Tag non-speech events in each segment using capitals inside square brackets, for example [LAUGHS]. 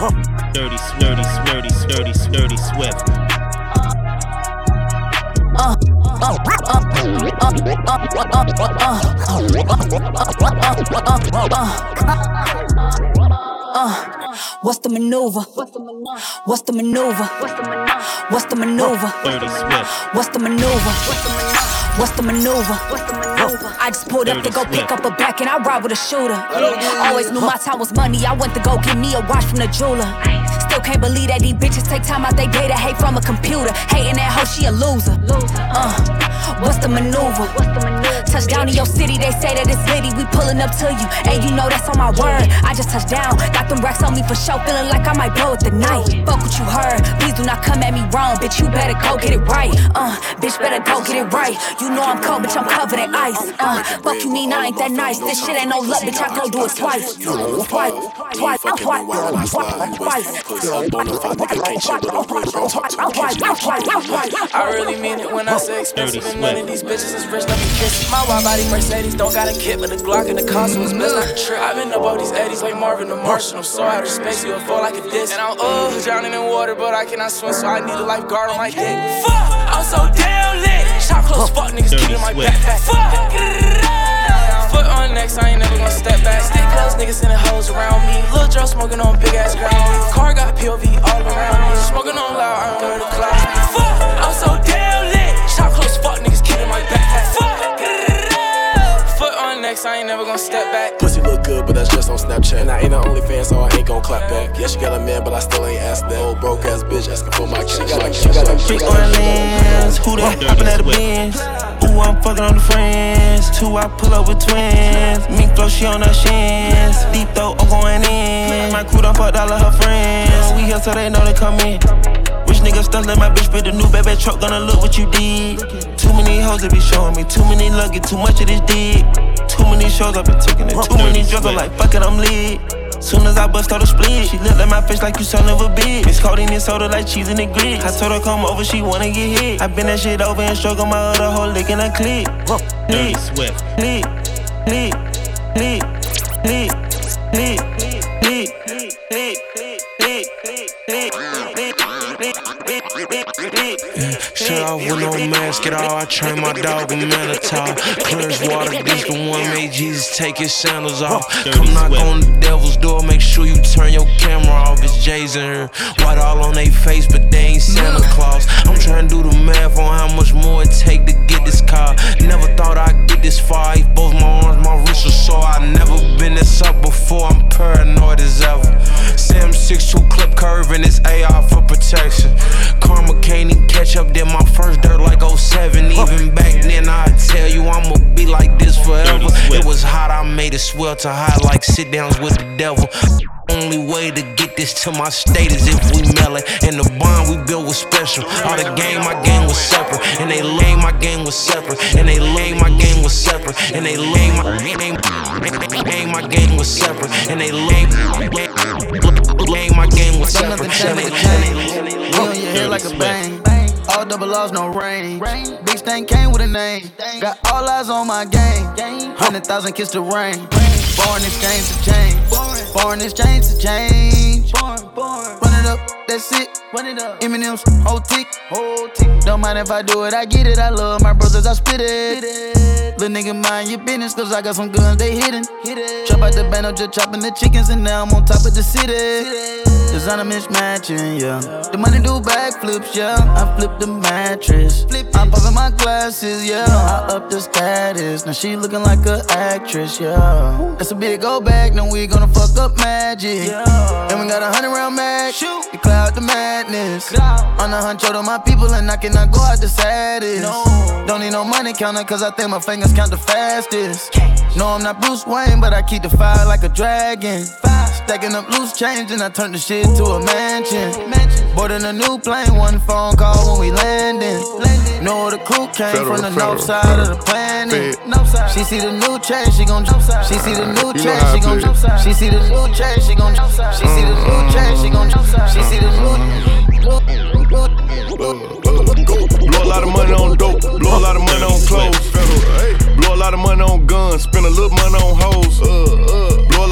Huh. Dirty, snurdy, snurdy, snurdy, snurdy, swift. Uh, uh, uh, what's the maneuver? What's the maneuver? What's the maneuver? What's the maneuver? What's the maneuver? What's the maneuver? What's the maneuver? I just pulled up to go pick up a back and I ride with a shooter. Always knew my time was money. I went to go get me a watch from the jeweler. Still can't believe that these bitches take time out they day to hate from a computer. Hating that hoe, she a loser. Uh, what's the maneuver? Touchdown in your city, they say that it's litty. We pulling up to you, and you know that's on my word. I just touched down, got them racks on me for show, feeling like I might blow it tonight. Fuck what you heard, please do not come at me wrong, bitch. You better go get it right. Uh, bitch, better go get it right. You know I'm cold, bitch. I'm covered in ice. Uh, fuck you mean I ain't that nice? This shit ain't no luck, bitch. I go do it twice, twice, twice, twice, twice, twice. Twice. Twice i really mean it when I say expensive and money. These bitches is rich, let me kiss it. My wide body Mercedes don't got a kit, but the Glock and the console is best like a trip. I've been up all these eddies like Marvin the Martian. I'm so out of space, you fall like a disc. And I'm uh drowning in water, but I cannot swim, so I need a lifeguard on my dick. Fuck, I'm so damn lit. Shop close, fuck niggas Dirty keeping my Swift. backpack. Fuck. Foot on next, I ain't never gonna step back. Stick close, niggas sending hoes around me. Lil' Joe smoking on big ass ground. Car got POV all around me. Smoking on loud, I'm under the cloud. Fuck, I'm so damn Foot I ain't never gonna step back. Pussy look good, but that's just on Snapchat. And I ain't an OnlyFans, so I ain't gon' clap back. Yeah, she got a man, but I still ain't asked that. Old broke ass bitch asking for my cash. She got, she got a Big Orleans, who they Dirty hopping at the Swift. bins? Ooh, I'm fucking on the friends. Two, I pull up with twins. Mink flow, she on her shins. Deep throat, I'm going in. My crew done fucked all of her friends. We here so they know they come in. Which nigga stuck let my bitch with the new baby truck? Gonna look what you did. Too many hoes that be showing me. Too many luggage, too much of this dick. Too many shows I've been taking it. Too many drugs, I'm like, fuck it, I'm lit. Soon as I bust out a split, she looked at my face like you son of a bitch. It's codeine and soda like cheese in the grits. I told her come over, she wanna get hit. I been that shit over and on my other whole lick and I click. Dirty Click, swift. click, click, click, click, click, click, click, click, click, Off with no mask at all. I train my dog with Clear as water, this the one made Jesus take his sandals off. Come knock on the devil's door, make sure you turn your camera off. It's Jay's in here. White all on they face, but they ain't Santa Claus. I'm trying to do the math on how much more it take to get this car. Never thought I'd get this far. Both my arms, my wrists are sore. I never been this up before. I'm paranoid as ever. Sam 6'2 clip curve and it's AR for protection. Karma can't even catch up. Did my first dirt like 07. Even back then, I tell you I'ma be like this forever. It was hot, I made it swelter hot like sit downs with the devil. Only way to get this to my state is if we mail it. And the bond we built was special. All the game, my game was separate. And they lame, my game was separate. And they lame, my game was separate. And they lame, my game, lame, my game was separate. And they lame, lame, my game was Got separate. nothing And changed they with the chain. lame. We on your head like a bang. All double laws, no rain. Big stain came with a name. Got all eyes on my game. Hundred thousand kiss the rain. Foreign exchange to change. Foreign exchange to change. Run it up, that's it. Run it up. Eminem's whole tick. Whole tick. Don't mind if I do it, I get it. I love my brothers, I spit it. Little nigga, mind your business, cause I got some guns, they hidden. Chop out the bando, just chopping the chickens, and now I'm on top of the city. Designer mismatching, yeah. The money do backflips, yeah. I flip the mattress. I'm popping my glasses, yeah. I up the status. Now she looking like a actress, yeah. That's a big go back, now we gonna fuck up magic. And we got a hundred round mag. Shoot. You cloud the madness. On the hunt, to my people, and I cannot go out the saddest. Don't need no money counter, cause I think my fingers count the fastest. No, I'm not Bruce Wayne, but I keep the fire like a dragon. Stacking up loose change, and I turn the shit to a mansion. Boarding a new plane, one phone call when we landing. Know the crew came Federal, from the federal, north side of the planet. Fed. She see the new change, she gon' jump. She see the new You know change, how she gon' do it. jump. She see the new change, she gon' jump. She see the new mm-hmm. change, she gon' jump. She see the new. Mm-hmm. Blow a lot of money on dope, blow a lot of money on clothes. Blow a lot of money on guns, spend a little money on hoes. Blow a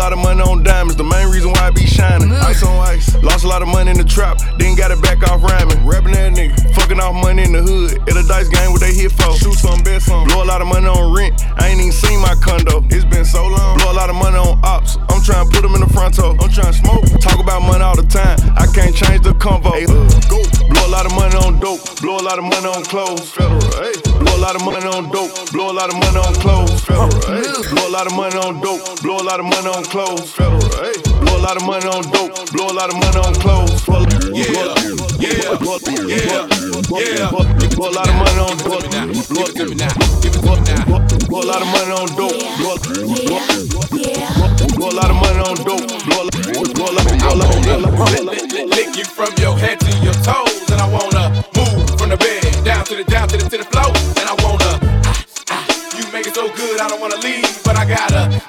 lot of money on diamonds, the main reason why I be shining. Ice on ice. Lost a lot of money in the trap, then got it back off rhyming. Rapping that nigga. Fucking off money in the hood. At a dice game, what they hit for? Shoot some, bet some. Blow a lot of money on rent. I ain't even seen my condo. It's been so long. Blow a lot of money on ops. I'm trying to put them in the front toe. I'm trying to smoke. Talk about money all the time. I can't change the convo. Hey, uh, go. Blow a lot of money on dope. Blow a lot of money on clothes. Federal. Hey. Blow a lot of money on dope. Blow a lot of money on clothes. Federal. Hey. Blow a lot of money on dope. Blow a lot of money on clothes. Federal. Hey. Blow a lot of money on dope. Blow a lot of money on clothes. Yeah. Yeah. Blow, yeah. Yeah. Blow, blow a lot of money on dope. Blow, blow, blow, blow a lot of money on dope. Blow, blow, blow, blow a lot of money on dope. Blow, blow, blow a lot, blow blow a lot, blow a. Lick you from your head to your toes, and I wanna move from the bed down to the down to the to the floor, and I wanna. You make it so good, I don't wanna leave, but I gotta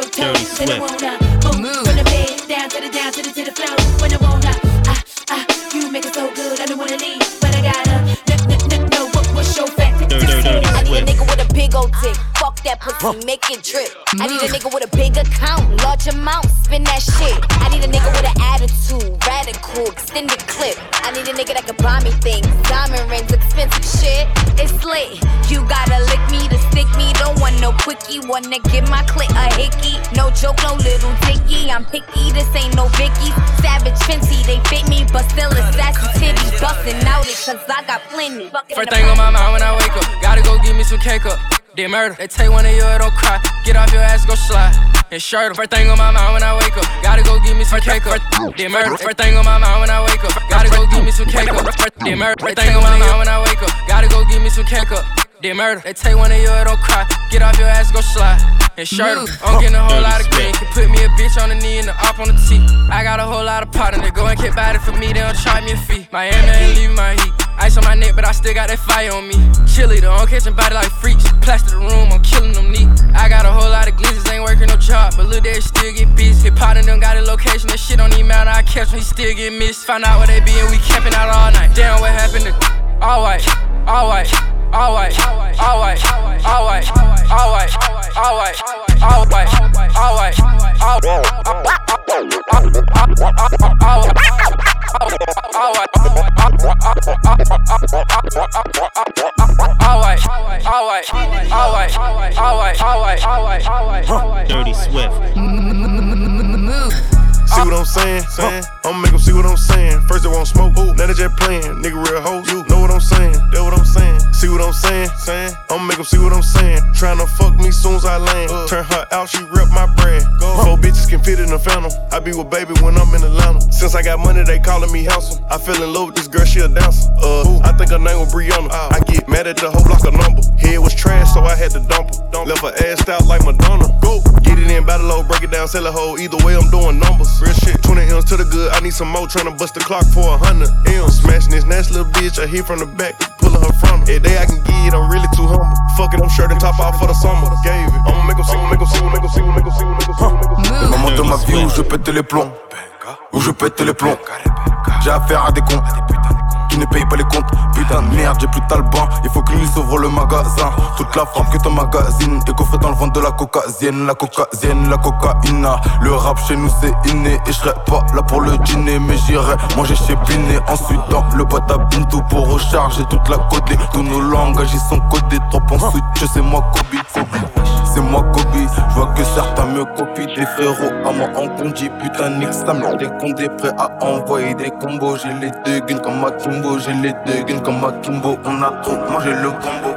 Dirty Swift. That pussy, make it drip. I need a nigga with a big account, large amount, spin that shit. I need a nigga with an attitude, radical, extended clip. I need a nigga that can buy me things, diamond rings, expensive shit. It's lit. You gotta lick me to stick me. Don't want no quickie, wanna give my clit a hickey. No joke, no little dicky. I'm picky, this ain't no Vicky. Savage Fenty, they fit me, but still assassin titties. Bustin' out it, cause I got plenty. First thing on my mind when I wake up, gotta go get me some cake up. Did murder, they take one of you, don't cry. Get off your ass, go slide. And shirt 'em. First thing on my mind when I wake up, gotta go get me some cake up. Did murder, first thing on my mind when I wake up, gotta go get me some cake up. Did murder, first thing on my mind when I wake up, gotta go get me some cake up. Did murder, they take one of you, don't cry. Get off your ass, go slide. And shirt 'em. I'm getting a whole lot of green. Can put me a bitch on the knee and the op on the T. I got a whole lot of partner, they go and get body for me, they don't charge me a fee. Miami ain't leaving my heat. Ice on my neck, but I still got that fire on me. Though, I'm catching body like freaks. Plaster the room, I'm killing them neat. I got a whole lot of glitches, ain't working no job, but look, they still get busy. Hip hop and them got a location, that shit don't even matter. I catch him, he still get missed. Find out where they be, and we camping out all night. Damn, what happened to all white, all white, all white, all white, all white, all white, all white, all white, all white, all white, all white. Alright, alright, alright, alright, alright, alright, alright, alright. Dirty Swift. See what I'm saying? saying? I'ma make 'em see what I'm saying. First they won't smoke, ooh, now they just playing. Nigga real hoe, you know what I'm saying? That what I'm saying. See what I'm saying? saying? I'ma make 'em see what I'm saying. Tryna fuck me soon as I land. Turn her out, she rep my brand. Four bitches can fit in the phantom. I be with baby when I'm in Atlanta. Since I got money, they calling me handsome. I fell in love with this girl, she a dancer. Uh, I think her name was Brianna. I get mad at the whole block of number. Head was trash, so I had to dump her. Left her ass out like Madonna. Go, get it in, battle low, break it down, sell a hoe. Either way, I'm doing numbers. Real shit, 20 M's to the good. I need some more, tryna bust the clock for a hundred M's. Smashing this nasty little bitch, I hit from the back, pulling her from me. Every day I can get it, I'm really too humble. Fuck it, I'm shirt and top off for the summer. Gave it. I'ma make 'em see, make 'em see, make 'em see, make 'em see, make 'em see, make 'em see. Le moment de ma vie où je pète les plombs. Où je pète les plombs. J'ai affaire à des cons qui ne payent pas les comptes. Merde, j'ai plus de talban. Il faut que lui s'ouvre le magasin. Toute la frappe que ton magazine. Qu'on fait dans le ventre de la cocaïne. La cocaïne, la cocaïne. Le rap chez nous c'est inné. Et je pas là pour le dîner. Mais j'irai manger chez Binet. Ensuite dans le boîte à Bintou pour recharger toute la côte. Tous nos langages ils sont codés. Trop en switch, c'est moi Kobe. Kobe. C'est moi Kobe, je vois que certains me copient. Des frérots à moi en condi Putain nique ça me des condés prêts à envoyer des combos J'ai les deux guns comme Akimbo J'ai les deux guns comme Akimbo On a trop mangé le combo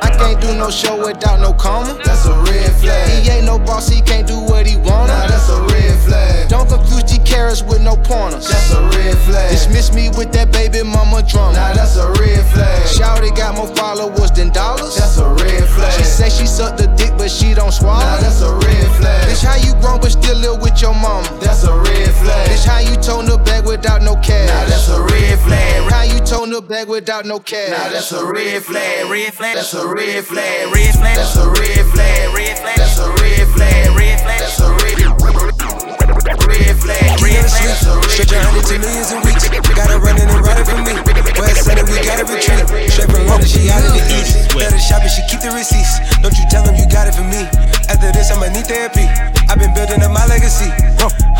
I can't do no show without no comma. That's a red flag. He ain't no boss, he can't do what he wanna. Nah, that's a red flag. Don't confuse G carrots with no pointers. That's a red flag. Dismiss me with that baby mama drama. Nah, that's a red flag. Shouty got more followers than dollars. That's a red flag. She say she sucked the dick, but she don't swallow. Nah, that's a red flag. Bitch, how you grown but still live with your mama? That's a red flag. Bitch, how you tone the bag without no cash? Nah, that's a red flag. How you tone the bag without no cash? Nah, that's a red flag. Red flag. That's a red flag. Red flag. That's a red flag. Red flag. That's a red flag. Red flag. That's a red red flag. Red flag. That's a red Stretch your hundreds to millions in weeks. Got her running and running from me. West Center, we gotta retreat. Straight from London, she out of the east. Better shop and she keep the receipts. Don't you tell them you got it for me. After this, I'ma need therapy. I've been building up my legacy.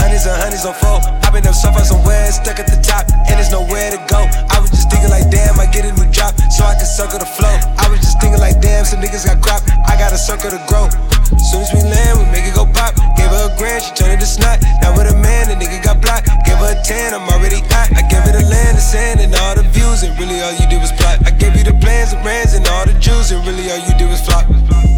Hundreds and hundreds on four. I've been up far somewhere, stuck at the top, and there's nowhere to go. I was just thinking like, damn, I get a new drop, so I can circle the flow. I was just thinking like, damn, some niggas got crop. I got a circle to grow. Soon as we land, we make it go pop. Gave her a grand, she turned it to snot. Now with a man, the nigga got blocked. Gave her a 10, I'm all and really all you did was plot. I gave you the plans, and brands, and all the jewels, and really all you did was flop.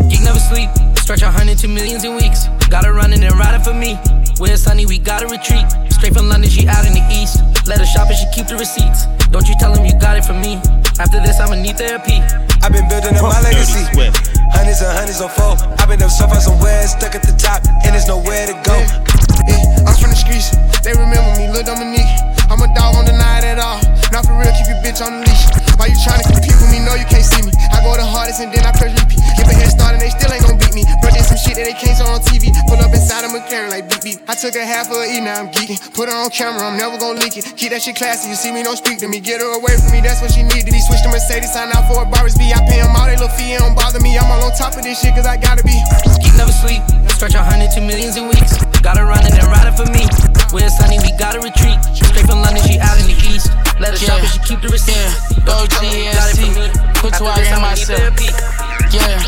Geek never sleep, stretch a hundred to millions in weeks. Gotta running and riding for me. When it's sunny, we gotta retreat. Straight from London, she out in the east. Let her shop and she keep the receipts. Don't you tell him you got it from me. After this, I'ma need therapy. I've been building up my legacy. Hundreds and hundreds on four. I've been up so far somewhere, stuck at the top, and there's nowhere to go. Yeah, I'm from the streets, they remember me, Lil Dominique. I'm a dog, don't deny it at all. Not for real, keep your bitch on the leash. Why you tryna compete with me? No, you can't see me. I go the hardest and then I press repeat. Give a head start and they still ain't gon' beat me. Bro, some shit that they can't show on TV. Pull up inside a McLaren like beep beep. I took a half of a E, now I'm geeking. Put her on camera, I'm never gon' leak it. Keep that shit classy, you see me, don't speak to me. Get her away from me, that's what she need to be. Switch to Mercedes, sign out for a Barbers B. I pay them all, they little fee, it don't bother me. I'm all on top of this shit, cause I gotta be. Geek never sleep, stretch a hundred to millions in weeks. Gotta run it and ride it for me. When it's sunny, we gotta retreat. Straight from London, she out in the east. Let her shop and she keep the receipts. Yeah, go GSC. Put two out in myself. Yeah.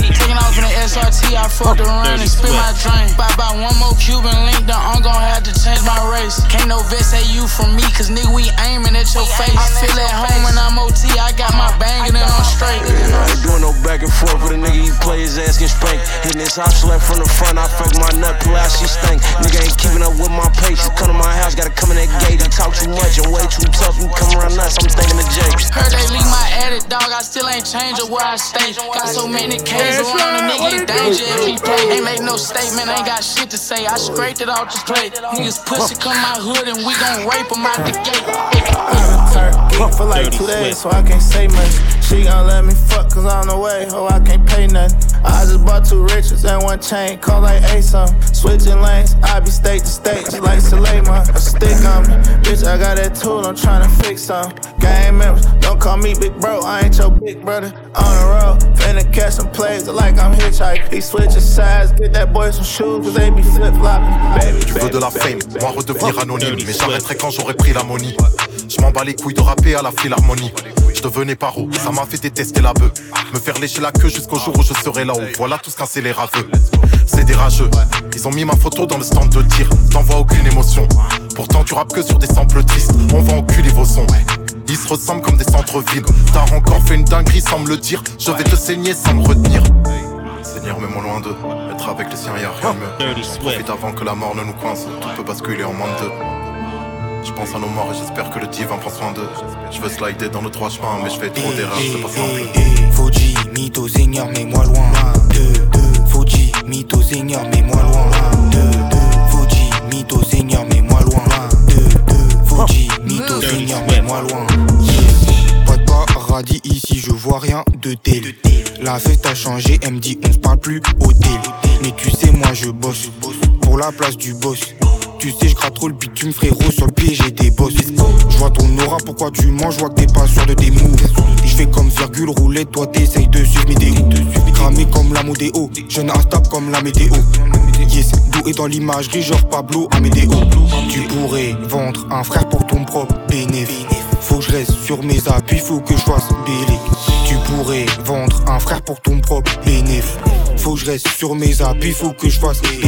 Taking off in the SRT, I fucked around and spit my drain. Buy by one more Cuban link, then I'm gon' have to change my race. Can't no vet say you from me, cause nigga, we aiming at your face. I feel at home when I'm OT, I got my banging and I'm straight. I ain't doing no back and forth with a nigga, he play his ass get spanked. Hitting his house left from the front, I fuck my nut, pull out, she stank. Nigga ain't keeping up with my pace. You come to my house, gotta come in that gate. He talk too much and way too tough. You come around nuts, I'm thinking of Jake. Heard they leave my edit, dog. I still ain't changed where I stay. Got so many K's around the nigga, in danger if he play. Ain't make no statement, ain't got shit to say. I scraped it off the plate. Niggas pussy come my hood and we gon' rape him out the gate. Fuck for like two days, so I can't say much. She gon' let me fuck, cause I'm the way, oh, I can't pay nothing. I just bought two riches and one chain, call like A some. Switching lanes, I be state to state, just like Suleiman. A stick on me, bitch, I got that tool, I'm tryna fix some. Gang members, don't call me big bro, I ain't your big brother. On the road, finna catch some plays, like I'm hitchhiking. He switching sides, get that boy some shoes, cause they be flip flopping. Baby, Tu veux de la fame, moi redevenir anonyme Mais j'arrêterai quand j'aurai pris l'ammonie Je m'en bats les couilles de rapper à la philharmonie. Je devenais paro, ça m'a fait détester la bœuf. Me faire lécher la queue jusqu'au jour où je serai là-haut. Voilà tout ce qu'un scélérat veut C'est des rageux. Ils ont mis ma photo dans le stand de tir. T'en vois aucune émotion. Pourtant tu rappes que sur des samples tristes. On va enculer vos sons. Ils se ressemblent comme des centres-villes. T'as encore fait une dinguerie sans me le dire. Je vais te saigner sans me retenir. Seigneur, mets-moi loin d'eux. Être avec les siens, y'a rien de mieux. Avant que la mort ne nous coince. Tout peut basculer en moins de deux. Je pense à nos morts et j'espère que le divin prend soin d'eux. Je veux slider dans le droit chemin, mais je fais trop d'erreurs, c'est pas simple. Fuji, mytho, seigneur, mets-moi loin. Deux, deux, Fuji, mytho, seigneur, mets-moi loin. Deux, deux, Fuji, mytho, seigneur, mets-moi loin. Deux, deux, Fuji, mytho, seigneur, mets-moi loin. Pas de paradis ici, je vois rien de tel. La fête a changé, elle me dit on se parle plus au tel. Mais tu sais, moi je bosse pour la place du boss. Tu sais, je gratte trop le bitume, frérot. Sur le pied, j'ai des bosses. Je vois ton aura, pourquoi tu mens? Je vois que t'es pas sûr de tes moves. Je fais comme virgule, roulette, toi t'essayes de suivre mes déos. Cramé comme la modéo, jeune instable comme la météo. Yes, doué dans l'imagerie, genre Pablo Amédéo. Tu pourrais vendre un frère pour ton propre bénéfice. Faut que je reste sur mes appuis, faut que je fasse bélé pourrais vendre un frère pour ton propre bénéfice. Faut que je reste sur mes appuis, faut que je fasse les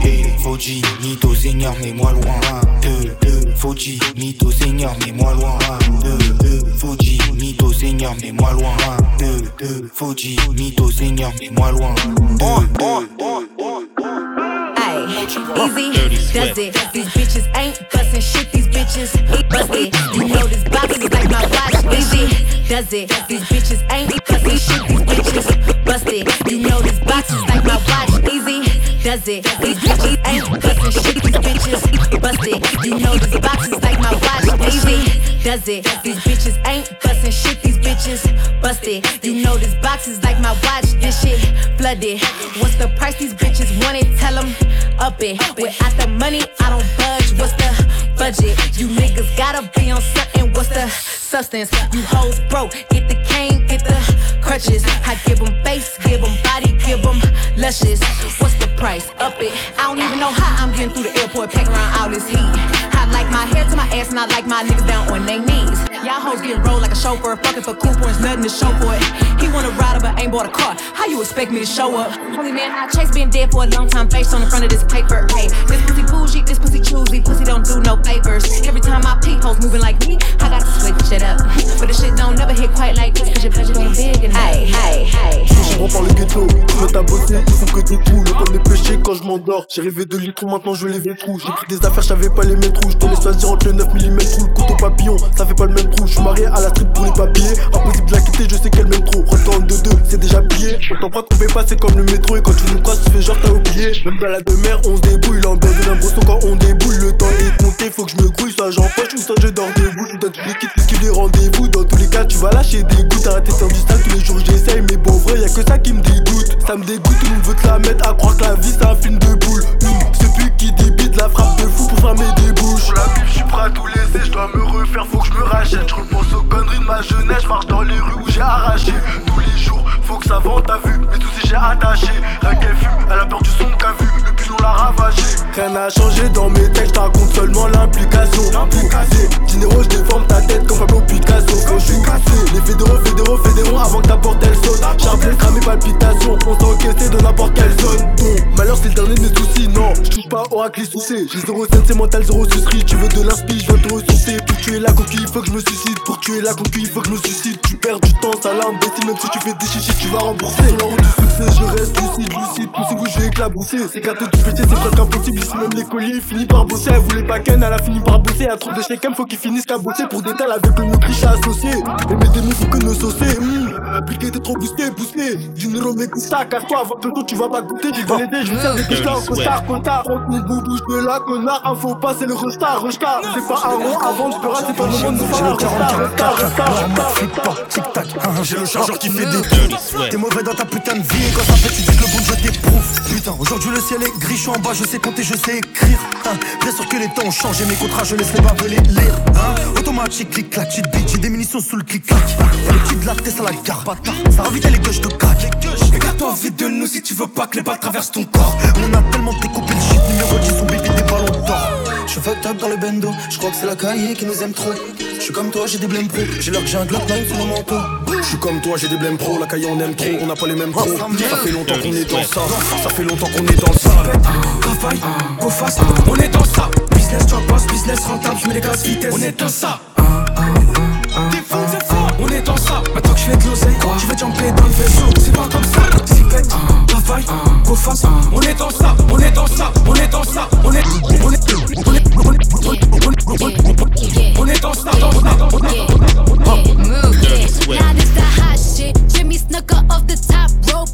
clés. Fauji, mythe au Seigneur, mais moi loin de. Fauji, mythe au Seigneur, mais moi loin de. Fauji, mythe au Seigneur, mais moi loin de. Fauji, Seigneur, mais moi loin. Easy does it. These bitches ain't bustin' shit. These bitches busted. You know this box is like my watch. Easy does it. These bitches ain't bustin' shit. These bitches busted. You know this box is like my watch. Easy does it. These bitches ain't bustin' shit. These bitches busted. You know this box is like my watch. Easy does it. These bitches ain't bustin' shit. These bitches busted. You know this box is like my watch. This shit flooded. What's the price these bitches want it? Tell them up it. Without the money, I don't budge. What's the budget? You niggas gotta be on something. What's the substance? You hoes broke. Get the cane, get the crutches. I give them face, give them body, give them luscious. What's the price? Up it. I don't even know how I'm getting through the airport, pack around all this heat. I like my hair to my ass, and I like my niggas down on their knees. Y'all hoes getting rolled like a chauffeur, fucking for points, nothing to show for it. He wanna ride up, but ain't bought a car. How you expect me to show up? Only man I chase been dead for a long time, face on the front of this paper. Hey, this pussy bougie, this pussy choosy, pussy don't do no favors. Every time I peep, hoes moving like me, I gotta switch it up. [LAUGHS] But the shit don't never hit quite like this, cause your budget ain't big hey, hey. Je rentre par le ghetto, tu mets ta beauté, il faut que des trous. Le temps des péchés quand je m'endors. J'ai rêvé de litres, maintenant je les trous. J'ai pris des affaires, j'avais pas les mêmes trous. Je te laisse choisir entre le 9 mm trou, le couteau papillon, ça fait pas le même trou. Je suis marié à la street pour les papiers. Impossible de la quitter, je sais qu'elle m'aime trop. Retourne de deux, c'est déjà plié. Autant pas qu'on fait passer comme le métro. Et quand tu nous croises, tu fais genre t'as oublié. Même balade de mer, on se débrouille. L'ambiance de l'impression quand on débouille. Le temps est compté, faut que je me grouille. Soit j'empoche ou soit je dors debout. Je donne tous les kits, est rendez-vous. Dans tous les cas, tu vas lâcher des tous les jours, j'essaye. Mais bon, vrai, y'a que ça qui me dégoûte. Ça me dégoûte, tout le monde veut te la mettre à croire que la vie c'est un film de boule. C'est plus qui débite la frappe de fou pour fermer des bouches. Pour la bif, je suis prêt à tout laisser, je dois me refaire, faut que je me rachète. Je repense aux conneries de ma jeunesse, je marche dans les rues où j'ai arraché. Tous les jours, faut que ça vende, t'as vu, mais tout si j'ai attaché. Rien qu'elle fume, elle a peur du son qu'a vu, l'a ravagé. Rien n'a changé dans mes textes, je raconte seulement l'implication. L'implication. Dinero, je déforme ta tête comme Pablo Picasso. Quand je suis cassé, les fédéraux, fédéraux, fédéraux, avant que ta porte elle saute. Charbel, cramé, palpitation, on s'en encaissé de n'importe quelle zone. Ton malheur, c'est le dernier de mes soucis, non. Je touche pas raclis soucis. J'ai zéro scène, c'est mental, zéro sucerie. Tu veux de l'inspi, je veux te ressourcer. Pour tuer la coquille, faut que je me suicide. Pour tuer la coquille, faut que je me suicide. Tu perds du temps, ça l'imbécile, même si tu fais des chichis, tu vas rembourser. Sur la route du succès, je reste lucide, lucide. Tous ces goûts, je vais éclabousser. C'est gâteau pété, c'est presque impossible. Ici, même l'écolier, finit par bosser. Elle voulait pas ken, elle a fini par bosser. Elle trouve des chèques, faut qu'ils finissent qu'à bosser. Pour des tels avec le mot cliché associé. Et mes démons, faut que nous saucer. Mmh. Appliqué, t'es trop boosté, boosté. Dinero, mais ça, casse-toi avant que le tu vas pas goûter. J'ai donné des, je me sers des couches là, costard, costard. 30 000 boubouches de là, connard. Info pas, c'est le restar, restar. C'est pas un rond avant, tu peux rater ton moment de faire un restar, restar, restar. Flippe pas, tic tac, hein, j'ai le chargeur qui fait des. T'es mauvais dans ta putain de vie et quand ça fait tu dis que le bon je t'éprouve. Putain, aujourd'hui le ciel est gris, je suis en bas, je sais compter, je sais écrire. Hein, bien sûr que les temps ont changé, mes contrats je laisse les barbes les lire. Hein, automatique, clic clac, cheat beat, j'ai des munitions sous le clic clac. Les petits de la tête à la gare, bâtard. Ça va vite, les gueuches de crack. Écarte-toi vite de nous si tu veux pas que les balles traversent ton corps. On a tellement découpé le shit, numéro 10, son bébé des ballons. Je suis fucked up dans le bendo, je crois que c'est la cahier qui nous aime trop. Je suis comme toi, j'ai des blèmes pro, j'ai l'heure que j'ai un Glock 9 sur mon manteau. Je suis comme toi, j'ai des blèmes pro, la caille on aime trop, on n'a pas les mêmes pros. Ça fait longtemps qu'on est dans ça, ça fait longtemps qu'on est dans ça. Travail, go fast, on est dans ça. Business job boss, business rentable, je mets les gaz vitesse. On est dans ça. Fou, c'est fort, on est dans ça. Fais de l'oseille, je vais jumper dans le vaisseau. C'est pas comme ça. Zipette, travail, go fast, on est dans ça, on est dans ça, on est dans ça, on est, on est, on est, on est, on est dans ça, dans ça, on est Move. Now this the hot shit. Jimmy Snooker off the top rope,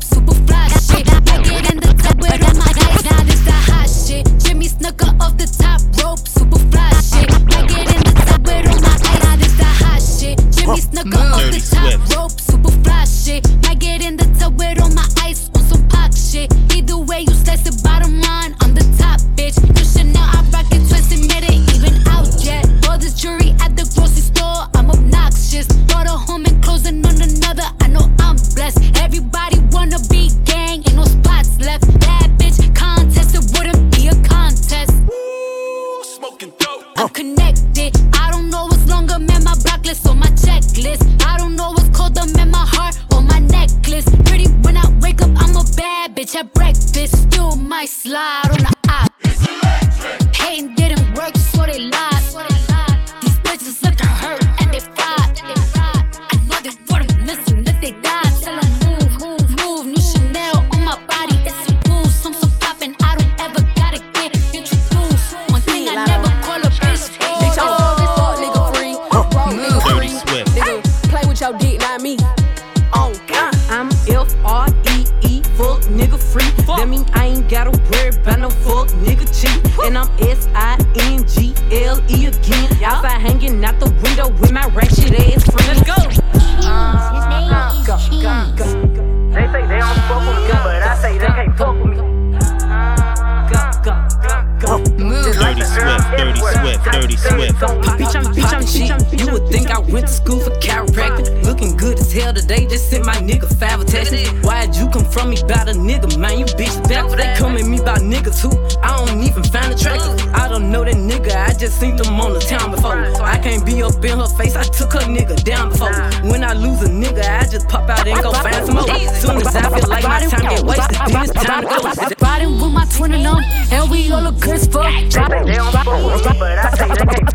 be up in her face, I took her nigga down before. When I lose a nigga, I just pop out and go find some more. Soon as I feel like my time get wasted, then it's time to go. Riding with my twin and them, and we all look good as fuck.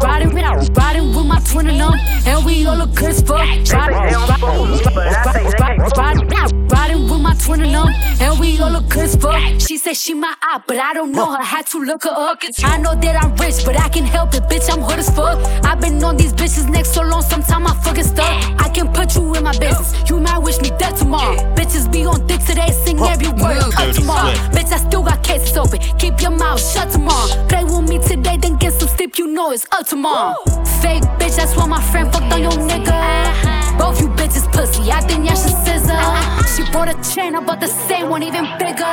Riding with, riding with my twin and them, and we all look good as fuck. Riding with my twin and them, and we all look good as fuck. She said she my eye, but I don't know her. Had to look her up. I know that I'm rich, but I can help it, bitch. I'm hood as fuck. I've been on these bitches neck so long, sometimes I fucking stuck. I can put you in my business. You might wish me dead tomorrow. Bitches be on dick today, sing every word up tomorrow. Bitch, I still got cases open. Keep your mouth shut tomorrow. Play with me today, then get some sleep. You know it's up tomorrow. Fake bitch, that's why my friend fucked on your nigga. Uh-huh. Both you bitches pussy, I think y'all should scissor. She bought a chain, I bought the same one, even bigger.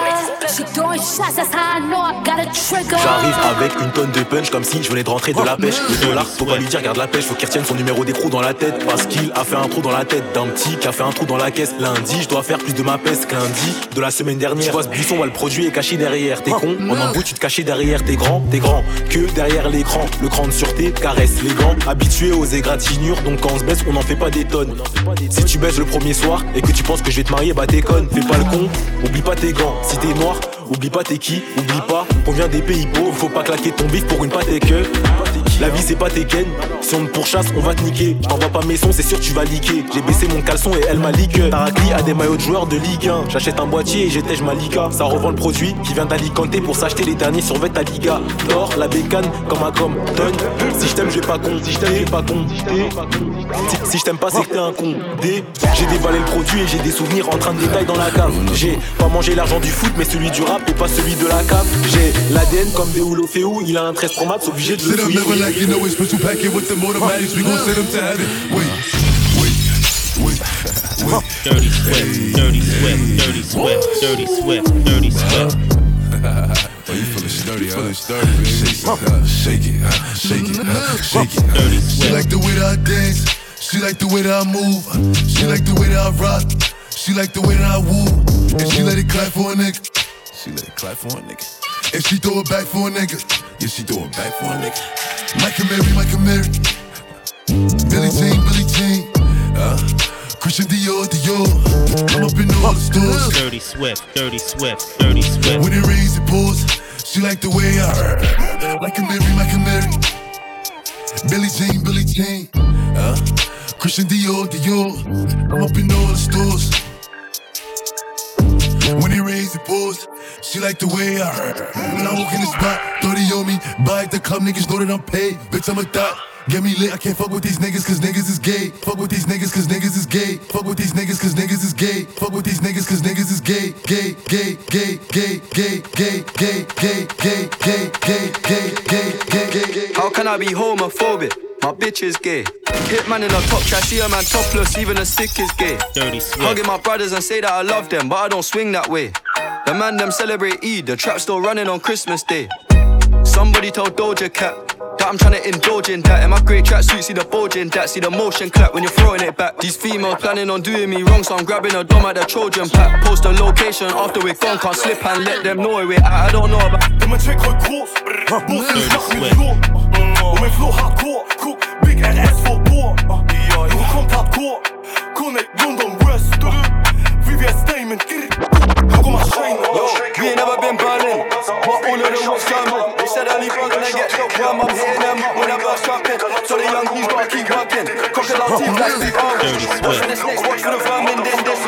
She throwing shots, that's how I know I got a trigger. J'arrive avec une tonne de punch comme si je venais de rentrer de la pêche. Le dollar, faut pas lui dire, garde la pêche, faut qu'il retienne son numéro d'écrou dans la tête. Parce qu'il a fait un trou dans la tête d'un petit qui a fait un trou dans la caisse. Lundi, je dois faire plus de ma peste que lundi de la semaine dernière. Tu vois ce buisson, le produit est caché derrière. T'es con, en un bout, tu te cachais derrière. T'es grand, t'es grand, que derrière l'écran. Le cran de sûreté caresse les gants. Habitué aux égratignures, donc quand on se baisse, on n'en fait pas des tonnes. Si tu baisses le premier soir et que tu penses que je vais te marier, bah t'es conne. Fais pas le con, oublie pas tes gants. Si t'es noir, oublie pas t'es qui, oublie pas qu'on vient des pays pauvres. Faut pas claquer ton bif pour une pâte que. La vie c'est pas tes ken, si on te pourchasse, on va te niquer. Je t'envoie pas mes sons, c'est sûr tu vas liquer. J'ai baissé mon caleçon et elle m'a liqué. Tarakli a des maillots de joueurs de Ligue 1. J'achète un boîtier et j'étège ma liga. Ça revend le produit qui vient d'Alicante pour s'acheter les derniers survêt ta liga. L'or, la bécane, comme un com. Si je t'aime, j'ai pas con. Si je t'aime, j'ai pas con. Si, je t'aime pas, c'est que t'es un con. D. J'ai déballé le produit et j'ai des souvenirs en train de détailler dans la cave. J'ai pas mangé l'argent du foot, mais celui du rap et pas celui de la cave. J'ai l'ADN comme Deoulo Féou, il a un 13 Pro Max, obligé de le Sit up, fouiller. never like you know it's special packet with the automatics. We gon' send them to heaven. Wait, wait, wait, wait. Dirty Swift, Dirty Swift, Dirty Swift, Dirty Swift, Dirty Swift. Oh, you feeling sturdy, feeling sturdy, baby. Shake it, shake it, shake it, shake it. She like the way that I dance. She like the way that I move. She like the way that I rock. She like the way that I woo. And she let it clap for a nigga. She let it clap for a nigga. And she throw it back for a nigga. Yeah, she throw it back for a nigga. Mike and Mary, Mike and Mary. Billie Jean, Billie Jean. Uh, Christian Dior, Dior. I'm up in all the stores. Dirty Swift, Dirty Swift, Dirty Swift. When it rains, it pours. She like the way I like a Mary, like a Mary. Billie Jean, Billie Jean. Uh, Christian Dior, Dior. I'm up in all the stores. When he rains, it pours. She like the way I heard. When I walk in the spot, 30 on me. Buy at the club, niggas know that I'm paid. Bitch, I'm a thot. Get me lit, I can't fuck with these niggas cause niggas is gay. Fuck with these niggas cause niggas is gay. Fuck with these niggas cause niggas is gay. Fuck with these niggas cause niggas is. Gay, gay, gay, gay, gay, gay, gay, gay, gay, gay, gay, gay, gay, gay, gay, gay. How can I be homophobic? My bitch is gay. Hitman in a top try, see a man topless, even a stick is gay. Dirty Swift. Hugging my brothers and say that I love them, but I don't swing that way. The man them celebrate Eid, the trap still running on Christmas Day. Somebody told Doja Cat that I'm trying to indulge in that. In my great tracksuit, see the bulge in that, see the motion clap when you're throwing it back. These females planning on doing me wrong, so I'm grabbing a dom at the Trojan pack. Post a location after we're gone, can't slip and let them know where we're at. I don't know about. De mijn trick gooit groß, Boos in Schlag mit Floh. Und mein Flow hardcore, guck, Big RS Bohr. Junge kommt hardcore, Connect London West. Wir Statement, guck mal Schein. We ain't never been burning, but all of them was coming. They said I leave us gonna get choked. Well, I'm hitting them up when I burst jumping. So the young G's gotta keep working. Crocodile teeth like Steve Irwin. Watch for the snakes, watch for the vermin, then this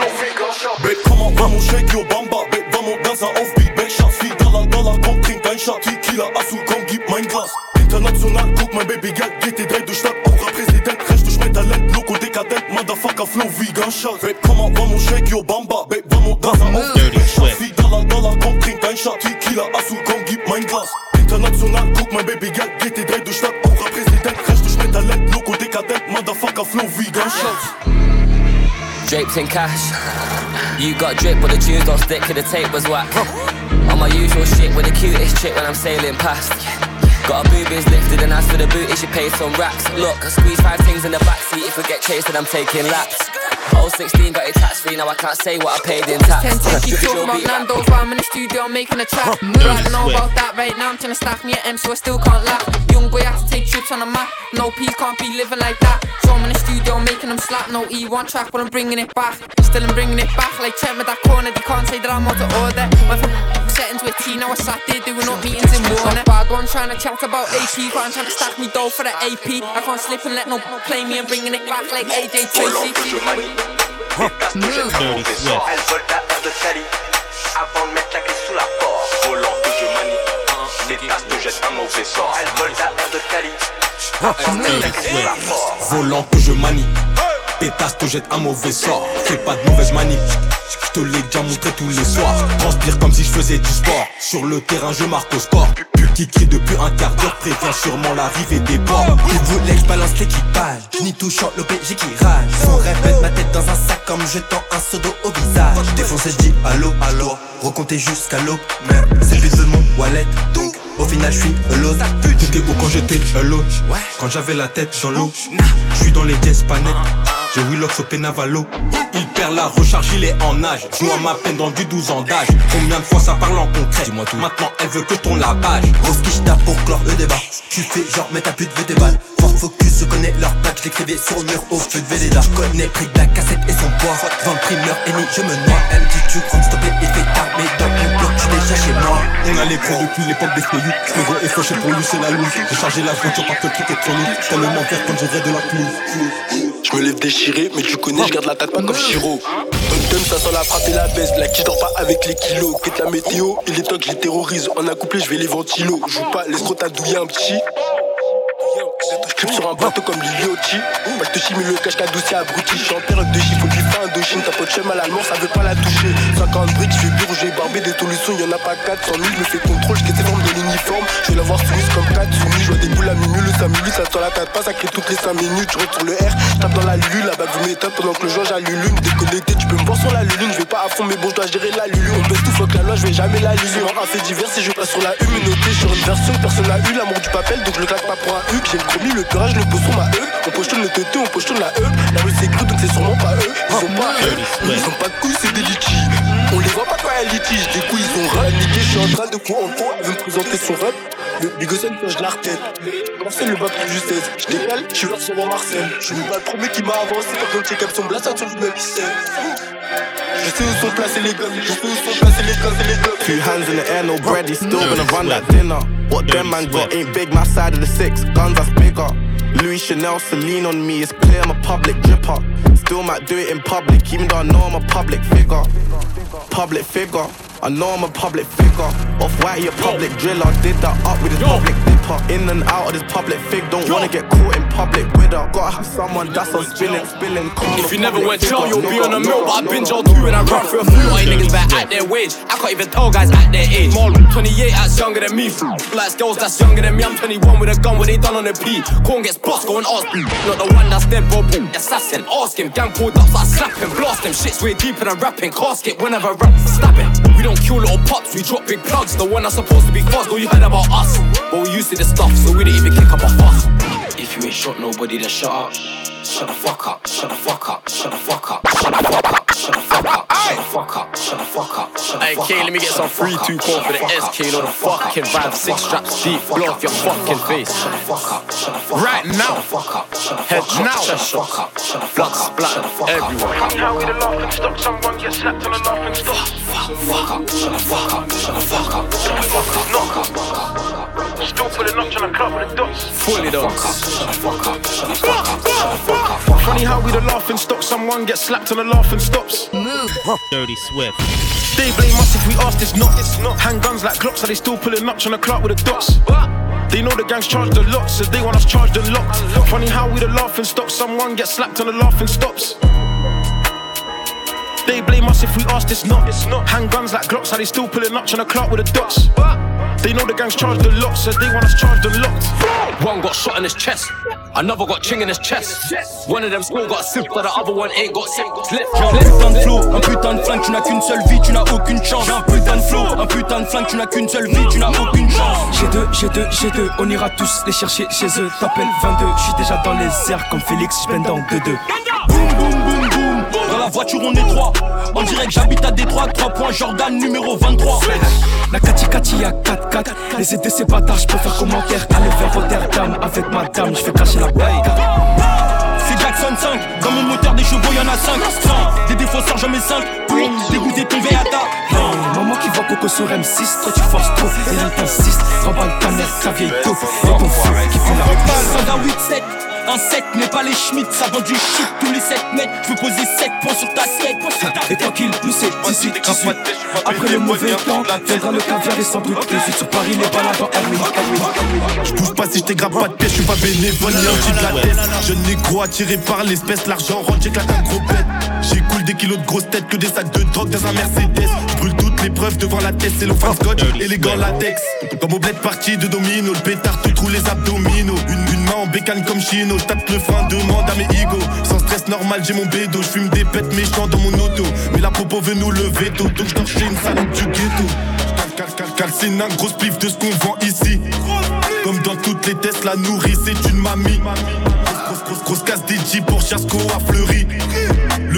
Babe, komm mal, vamos, shake your bamba? Babe, vamos, dansa auf Beat. Babe, Schatz, viel Dollar, Dollar, komm, trink dein Shot. Tequila, Azul, komm, gib mein Glas. International, guck, mein Baby, Geld, GT3 durch Stadt. Auch Präsident, recht durch mein Talent. Loco, dekadent, Motherfucker, Flow, vegan, Schatz. Babe, komm mal, vamos, shake your bamba. Babe, vamos, dansa auf. Babe, Schatz, viel Dollar, Dollar, komm, trink dein Shot. Tequila, Azul, komm, gib mein Glas. International, guck, mein Baby, Geld, GT3 durch Stadt. Auch Präsident, recht durch mein Talent. Loco, dekadent, Motherfucker, Flow, vegan, Schatz. Draped in cash. You got drip, but the tunes don't stick, cause the tape was whack. On my usual shit with the cutest chick when I'm sailing past. Got her boobies lifted, and as for the booty, she pays some racks. Look, I squeeze five things in the backseat. If we get chased, then I'm taking laps. Oh, 16 got it tax free, now I can't say what I paid in tax. 10 take you Visual talking about beat. Nando's while I'm in the studio making a track. No, I don't know about that right now. I'm trying to stack me at M, so I still can't laugh. Young boy has to take trips on the map. No P can't be living like that. So I'm in the studio making them slap. No E1 track, but I'm bringing it back. Still I'm bringing it back. Like me that corner, they can't say that I'm out of order. Went from settings with T, now I sat there doing up meetings in Warner. Bad one trying to chat about AP, but I'm trying to stack me dough for the AP. I can't slip and let no play me. And bringing it back like AJ Tracy. Dirty air de Cali Avant de mettre la clé sous la porte. Volant que je manie Les tasses te jettent un mauvais sort Elle vole ta air de Cali la la Volant que je manie. Pétasse te jette un mauvais sort. Fais pas de mauvaise manip. Je te l'ai déjà montré tous les soirs. Transpire comme si je faisais du sport. Sur le terrain, je marque au score. Qui crie depuis un quart d'heure prévient sûrement l'arrivée des bords. Il voulait que je balance l'équipage. Ni touchant l'OPJ qui rage. Son mettre ma tête dans un sac comme jetant un seau au visage. Défoncé, je dis allô, allô. Recompter jusqu'à l'eau. C'est but de mon wallet. Donc au final, je suis l'autre. T'étais où quand j'étais alone Quand j'avais la tête dans l'eau. Je suis dans les jazz panel J'ai Willox au Penavalo. Il perd la recharge, il est en âge Joue à ma peine dans du 12 ans d'âge. Combien de fois ça parle en concret? Dis-moi tout. Maintenant elle veut que ton lavage. Gros ski, tape pour clore le débat. Tu fais genre, mais ta pute veut tes balles. Fort focus, je connais leur plaque, je l'écrivais sur le mur au feu de Véleda. Je connais prix de la cassette et son poids. Vent primeur, ennemi, je me noie. Elle me dit, tu comptes stopper, On a les pros depuis l'époque des feuillus Le gros est fauché pour lui c'est la lune J'ai chargé la voiture par que le truc est trop lourd Tellement vert quand j'irai de la pluie Je me lève déchiré, mais tu connais, je garde la tête pas comme Chiro. Bonne ça sent la frappe et la baisse. La qui dort pas avec les kilos. Quitte la météo, il est temps que je les terrorise. En accouplé, je vais les ventilos. Joue pas, l'escroc t'a douillé un petit. Clip sur un bateau comme Liliotti. Moi je te chimie le cache adouci abruti. Je suis en période de chiffre, faut faire un de Chine. Ta pote chez mal allemand, ça veut pas la toucher. 50 briques, je fais bureau, j'ai barbé des solutions. Y'en a pas 400 000, je me fais contrôle, je ses formes de l'uniforme. Je vais l'avoir soumise comme 4 soumis. Je vois des boules à minuit, le samedi, ça sur la tête pas, ça crée toutes les 5 minutes. Je sur le R, je tape dans la lulu, la bague vous m'éteint pendant que le joint j'allume. Déconnecté, tu peux me voir sur la lune, je vais pas à fond, mais bon, je dois gérer la lulu. On baisse tout, fuck la loi, je vais jamais la lulu. Un divers, si je passe sur la une, noté sur une version, personne n'a eu l'amour du papel, donc je le pas pour un huc. J'ai le le le pose sur ma E. On pochetonne le TT, on pochetonne la E. La rue c'est cru, donc c'est sûrement pas eux. Ils ont pas eux, ils ont pas de couilles, c'est des litchis. On les voit pas quand il y a litige, des couilles ils ont raniqué. Je suis en train de quoi en toi, elle veut son rap. Le Bigosène, je la retête. Marcel, le bac de justesse. Je décale, je suis là sur Marcel. Je suis pas le premier qui m'a avancé. Quand on check up son blast, sur le même Je sais où sont placés les gars, je sais où sont placés les gars, les gars. Two hands in the air, no bread, he's still gonna run that dinner. What them man got ain't big, my side of the six, guns that's bigger. Louis Chanel, Celine on me, it's clear I'm a public dripper. Still might do it in public, even though I know I'm a public figure. Public figure, I know I'm a public figure. Off white, he a public driller. Did that up with his public dipper. In and out of this public fig, don't wanna get caught in public with her. Gotta have someone that's on spilling, spilling. If you never went jail, you'll be on a mill. But I no, binge no, all two and I run through a few. Why niggas back at their wage? I can't even tell guys at their age. More 28 that's younger than me. Like girls that's younger than me. I'm 21 with a gun. What they done on the P? Corn gets boss, go and ask. Not the one that's dead, bro. boom, Assassin, ask him. Gang pulled up, so I slap him, blast him. Shit's way deeper than rapping. Casket whenever I rap, stab it. We don't kill little pups, we drop big plugs. The one that's supposed to be fast, all you heard about us. But we used to this stuff, so we didn't even kick up a fuss. If you ain't shot nobody, then shut up. Shut the fuck up, shut the fuck up, shut the fuck up, shut the fuck up, shut the fuck up, shut the fuck up, shut the fuck up, Hey, K, let me get some free two call for the SK, not the the fuck fucking vibe, six straps deep, blow off your up, shut the fucking fuck face. up, shut the fuck up, shut the fuck up. Right now. shut the fuck up, shut the Head fuck up, now. shut the fuck up, shut the Blood splat shut the fuck up. everywhere. How we the laughing stock, someone gets slapped on a laughing stock. Fuck up, shut the fuck up, shut the fuck up, shut the fuck up, fuck up, fuck up. Still pulling up trying to club with the dots. Fully done. Shut the fuck up, shut the fuck up, shut the fuck up. Funny how we the laughing stock, someone gets slapped on the laughing stops. Move. Dirty Swift. They blame us if we ask this not. It's not. Handguns like Glocks, are they still pulling up on the clock with the dots? They know the gang's charged a lot, so they want us charged and locked. Funny how we the laughing stock, someone gets slapped on the laughing stops. They blame us if we ask this not. Handguns like Glocks, are they still pulling up trying to clock with the dots? They know the gang's charged a lot, so they want us charged and locked. One got shot in his chest, another got ching in his chest. One of them still got sick, but the other one ain't got sick. Left, J'ai un putain de flow, un putain de flingue, tu n'as qu'une seule vie, tu n'as aucune chance. J'ai un putain de flow, un putain de flingue, tu n'as qu'une seule vie, tu n'as aucune chance. J'ai deux, j'ai deux, j'ai deux, on ira tous les chercher chez eux. T'appelles 22, je suis déjà dans les airs comme Félix, je dans 2-2. Boum boum boum boum, voiture on est trois. On dirait que j'habite à Détroit, 3 points Jordan numéro 23. La Kati Kati à 4-4. Les aider ces bâtards, je faire commentaire. Aller vers Rotterdam avec ma dame, je fais cracher la baïga. C'est Jackson 5, dans mon moteur des chevaux y'en a 5 100, des défausseurs j'en mets 5 Pour dégoûter ton Veata hey, Maman qui voit Coco sur M6, toi tu forces trop. Et elle t'insiste, remballe ta mère, sa vieille taupe. Et ton fou qui fout la Soldat 8-7 un 7, mais pas les Schmitt, ça vend du shit tous les 7 mètres. Je veux poser 7 points sur ta tête. Et tranquille, nous c'est 18, 18. Après le mauvais temps, viendra le caviar et sans doute sur Paris, les balades en Hermine. Je bouge pas si je t'égrappe pas de pièce, je suis pas bénévole ni anti de la tête. Jeune négro attiré par l'espèce, l'argent rentre, j'éclate un gros bête. J'écoule des kilos de grosses têtes que des sacs de drogue dans un Mercedes. Je brûle toutes les preuves devant la tête, c'est le fan scotch et les gants latex. Comme au bled parti de domino, le pétard te les abdominaux. Une, une main en bécane comme Chino, tape le frein, demande à mes ego. Sans stress normal, j'ai mon bédo, je fume des pètes méchants dans mon auto. Mais la popo veut nous lever tôt, donc je chez une salope du ghetto. Cal, cal, calcine un gros spliff de ce qu'on vend ici. Comme dans toutes les tests, la nourrice c'est une mamie. Grosse, grosse, grosse casse des jeeps pour Chasco à Fleury.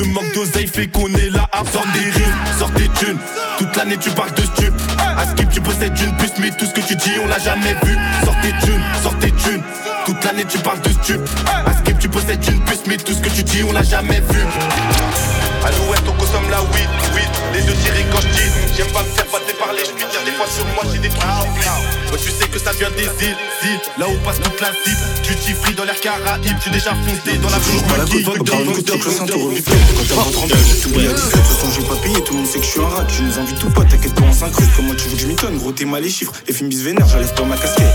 Le manque d'oseille fait qu'on est là à faire des rimes. Sors tes thunes, toute l'année tu parles de stup. À tu possèdes une puce, mais tout ce que tu dis, on l'a jamais vu. Sors tes thunes, sors tes thunes. Toute l'année tu parles de stup. À tu possèdes une puce, mais tout ce que tu dis, on l'a jamais vu. À l'ouest, on consomme la weed, weed. Les yeux tirés quand je dis. J'aime pas me faire passer par les cheveux. Tiens, des fois sur moi, j'ai des trucs Toi, tu sais que ça vient des îles, îles. Là où passe toute la cible. Tu t'y free dans l'air caraïbe. Tu déjà foncé dans la bouche Pas la côte dans le je sens tout. Quand t'as rentré en plus, j'ai tout mis à 17. De toute façon, j'ai pas payé, tout le monde sait que je suis un rat. Tu nous invites tout pas, t'inquiète pas, on s'incruste. Comment tu veux que je m'y tonne Gros, t'es mal les chiffres. Et film bis vénère, j'enlève pas ma casquette.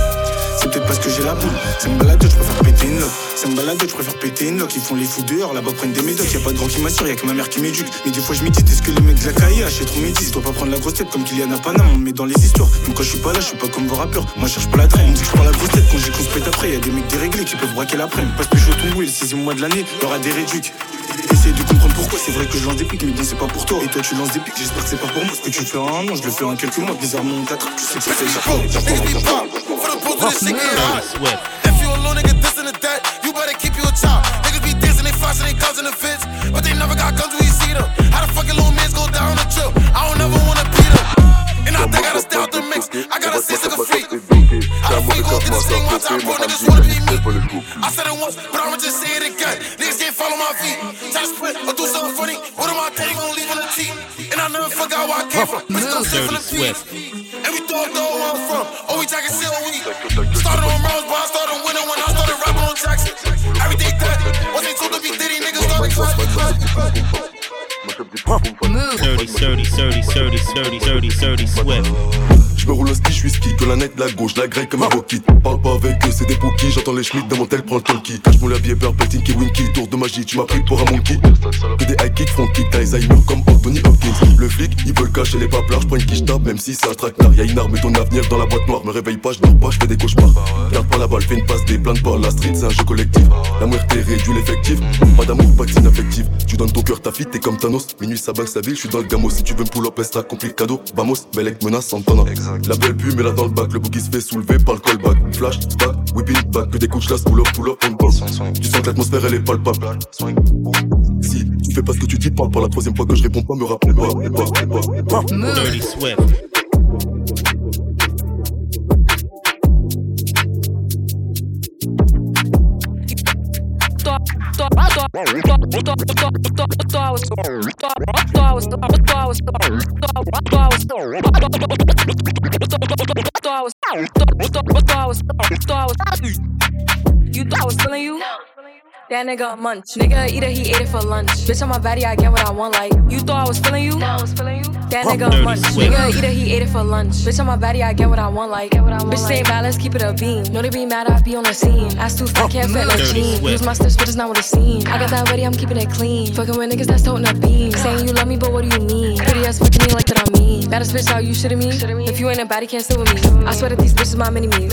C'est peut-être parce que j'ai la boule. C'est me balade, je préfère péter une loque. C'est me balade, je préfère péter une loque. Ils font les fous dehors, là-bas prennent des médocs. Y'a pas de grand qui m'assure, y'a que ma mère qui m'éduque. Mais des fois, je médite, est-ce que les mecs de la cahier achètent trop médis Dois pas prendre la grosse tête comme Kylian à Paname, on me met dans les histoires. Donc quand je suis pas là, je suis pas comme vos rappeurs. Moi, je cherche pas la traîne. On me dit que je prends la grosse tête quand j'ai qu'on se après. Y'a des mecs déréglés qui peuvent braquer l'après-midi. Passe plus chaud ton le sixième mois de l'année, y'aura des réducs. Essaye de comprendre pourquoi, c'est vrai que je lance des pics, mais bon, c'est pas pour toi. Et toi, tu lances des pics, j'espère que c'est pas pour moi. Ce que tu fais en un an, je le fais en quelques mois. Bizarrement, on t'attrape, tu sais que Dirty If you a little nigga this and that, you better keep you a child. Niggas be they flashing, they guns in the fence, but they never got guns when you see them. How the fucking little mans go down the trip? I don't ever wanna beat them. And I think I gotta stay out the mix. I gotta say sucker freak. How the fuck you gon' get this thing one time, bro? Niggas wanna be me. I said it once, but I'ma just say it again. Niggas can't follow my feet. Try to split or do something funny. What am I taking? Gonna leave on the team. And I never forgot where I came from. But still sit for the peace. And we thought know where I'm from. Oh, we talking shit when we started on Rose, but I rapping. Everything dead. Dirty, dirty, swift. Je me roule au ski, je suis ski, que la net, la gauche, la grille comme un. Parle pas avec eux, c'est des bookies, j'entends les schmitts dans mon tel, prends le talkie. Cache mon labier, peur, Tinky Winky, tour de magie, tu m'as pris pour un monkey. Que des high kicks, front kick, Alzheimer comme Anthony Hopkins. Le flic, il veut le cacher, les paplards, je prends une quiche tape, même si c'est un traquenard. Y'a une arme et ton avenir dans la boîte noire, me réveille pas, je dors pas, je fais des cauchemars. Garde pas la balle, fais une passe, des plaintes pas, la street, c'est un jeu collectif. La muerte réduit l'effectif, pas d'amour, pas de signe affectif. Tu donnes ton cœur, ta fille, t'es comme Thanos. Minuit, ça bug sa ville, je suis dans le gamos. Si tu veux me pull up, cadeau. Belek menace Santana. La belle pue, mais là dans le bac, le boogie se fait soulever par le callback. Flash, back, whipping back, que des de chasse, pull up, pull up, on ball. Tu sens que l'atmosphère elle est palpable. Si tu fais pas ce que tu dis, parle pas la troisième fois que je réponds pas, me rappelle pas. pas, pas, pas. Dirty Swift. Mm. You thought I was feeling you? That nigga a munch. Nigga eat it, he ate it for lunch. Bitch on my body, I get what I want. Like you thought I was feeling you? I was feeling you. That nigga a munch. Nigga eat it, he ate it for lunch. Bitch on my body, I get what I want. Like bitch stay mad, let's keep it a beam. No they be mad, I be on the scene. Ass too fat, can't fit no Dirty jean. Use my steps, but it's not what it seems. I got that ready, I'm keeping it clean. Fucking with niggas that's toting a beam. Saying you love me, but what do you mean? Pretty ass fucking me like that I mean. Baddest bitch, how you shitting me? If you ain't a baddie, can't sit with me. I swear that these bitches my mini me's.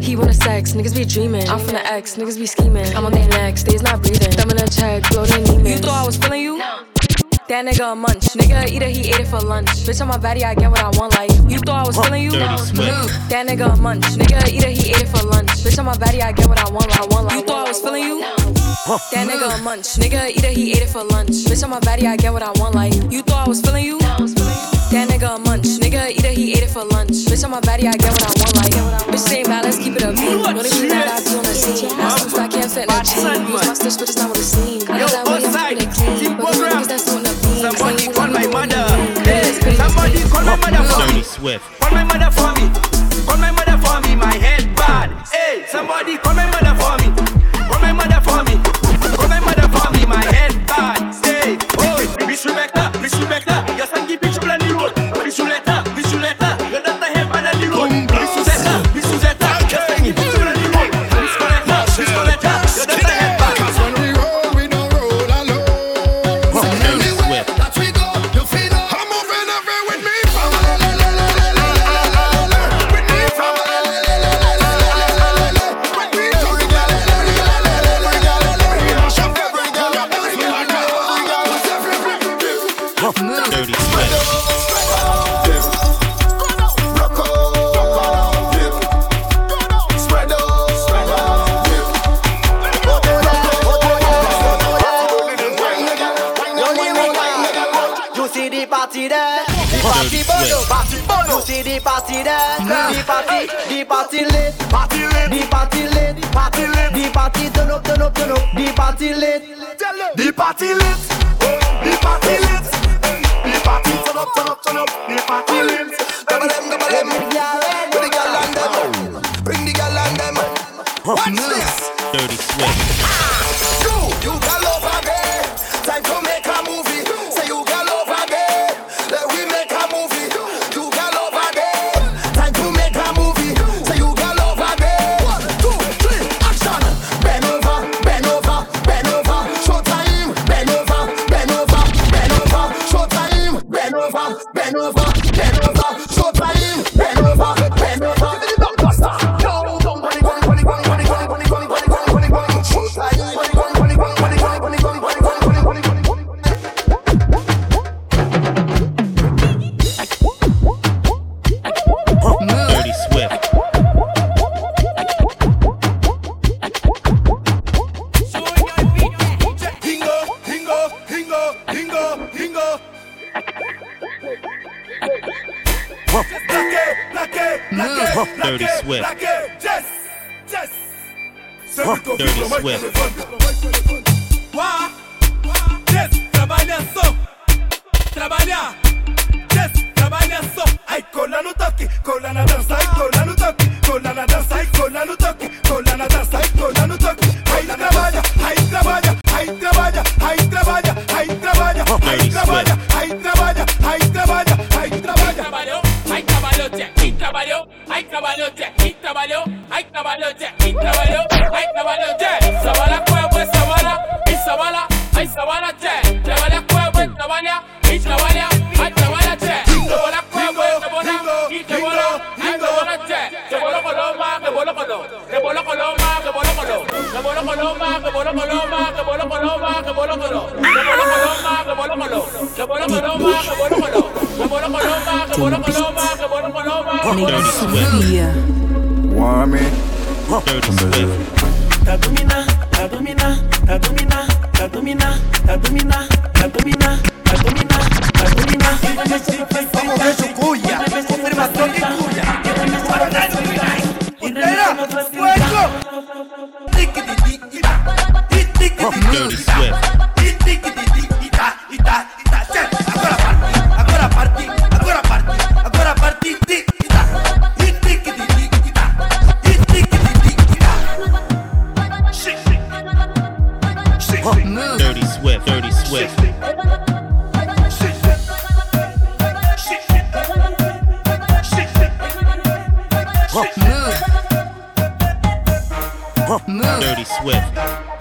He wanna sex, niggas be dreaming. I'm from the X, niggas be scheming. I'm on their necks, they's not breathing. Thumb in a check, blow their You thought I was feeling you? No. That nigga a munch. Nigga either he ate it for lunch. Bitch, on my body, I get what I want. Like, you thought I was feeling you? No. That nigga a munch. Nigga either he ate it for lunch. Bitch, on my body, I get what I want. I want like, you thought I was feeling you? That nigga a munch. Nigga either he ate it for lunch. Bitch, on my body, I get what I want. Like, you thought I was feeling you? No. That nigga a munch. Nigga either he ate it for lunch. Bitch, on my body, I get what I want. Like, bitch, they ain't bad, let's keep it up. What if you mad, I be on the scene. I still I can't fit in a jean. Use my stitch, but it's not what it seems. Yo, outside, keep program. Somebody call my mother. Somebody call my mother for me. Swift. Call my mother for me. Call my mother for me. My head bad. Hey, somebody call my mother for me. Swift. Dirty Swift, Dirty Swift. Move. Move. Dirty Swift.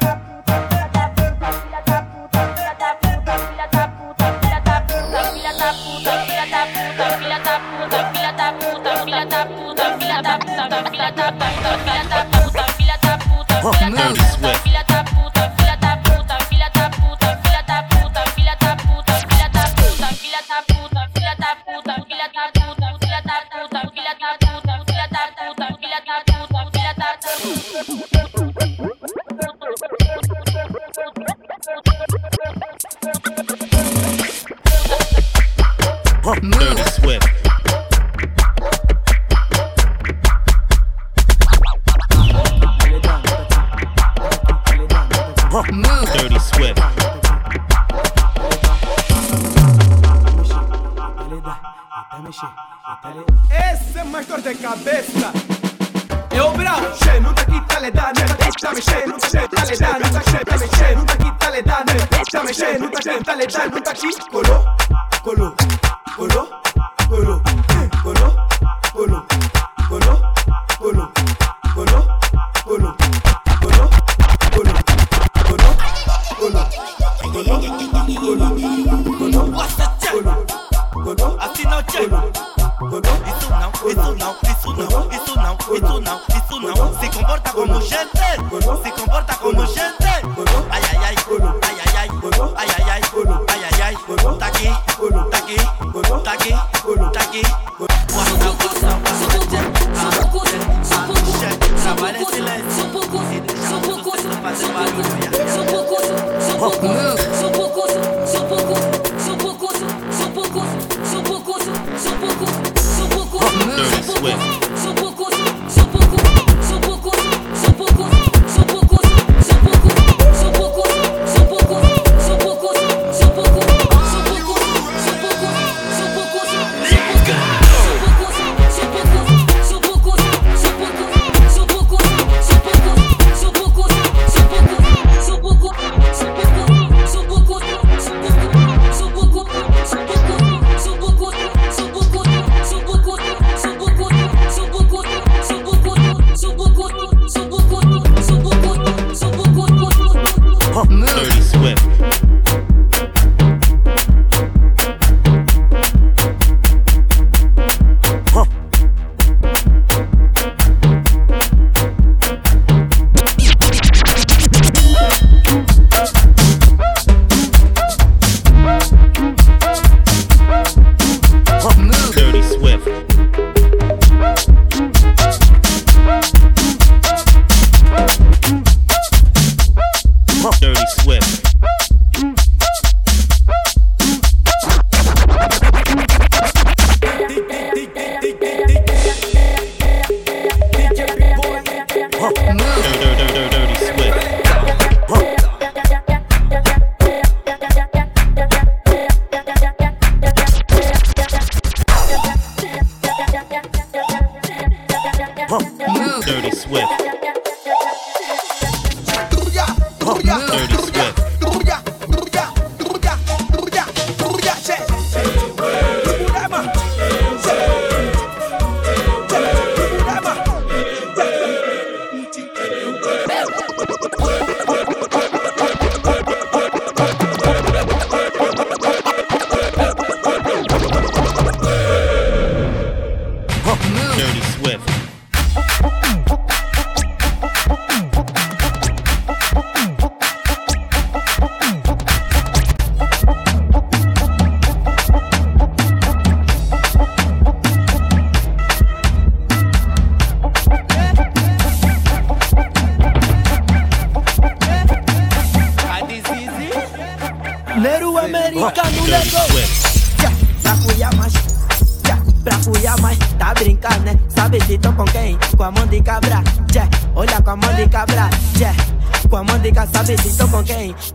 with.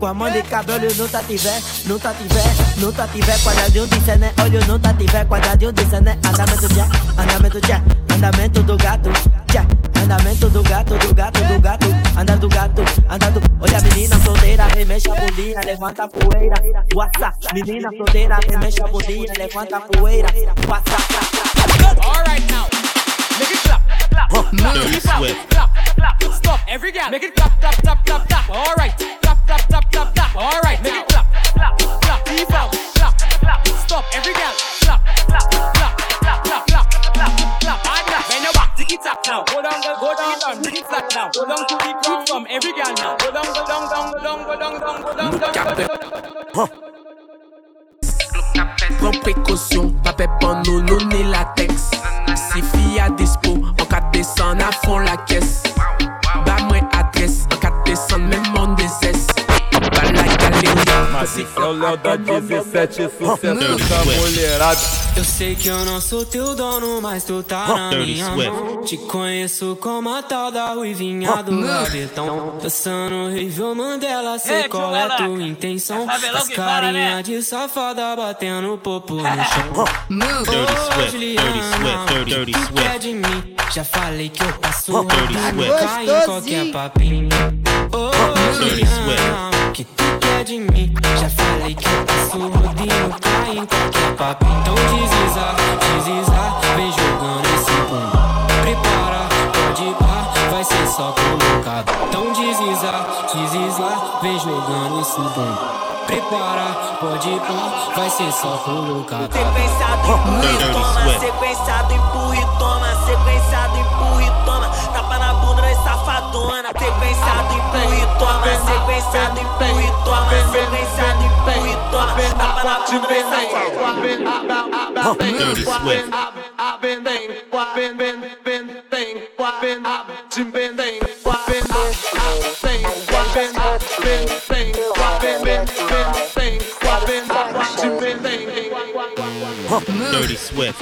Com a mão de cabra, olho não tá tiver, não tá tiver, não tá tiver, quadradinho de cené, olho não tá tiver, quadradinho de cené, andamento já, andamento já, andamento do gato, já, andamento do gato, do gato, do gato, anda do gato, anda do, olha a menina solteira, remexe a bundinha, levanta a poeira, WhatsApp, menina solteira, remexe a bundinha, levanta a poeira, WhatsApp. Alright now, make it clap, clap, clap, clap, clap, clap, stop, every girl, make it clap, clap, clap, clap, clap. Alright, now. Go down, go, go down down, bring flat now. Go down to the ground from every girl now. Go down, go down, down, go down, go down, down, go down, down, go down. Huh. Pren prekosyon, pa pe pan nou nou ne latex Si fi a dispo, an ka desan a fon la kes Mas esse é o Léo da 17, sucesso da mulherada. Eu sei que eu não sou teu dono, mas tu tá na minha mão. Te conheço como a tal da ruivinha do rabetão. Dançando horrível Mandela, sei qual é tua intenção. As carinha de safada batendo popo no [LAUGHS] chão. Ô, Juliana, o que quer de mim? Já falei que eu passo rodinho, cai em qualquer papinho. Que tu quer de mim? Já falei que eu passo rodinho, cai em qualquer papinho. Então desliza, desliza, vem jogando esse pum. Prepara, pode pá, vai ser só colocado. Então desliza, desliza, vem jogando esse pum. Prepara, pode pá, vai ser só colocado. Sequenciado, empurra e toma, sequenciado, empurra e toma, sequenciado, empurra e toma, safadona, sequenciado, empurra e toma, empurra e toma, empurra e toma. Dirty Swift. Swift.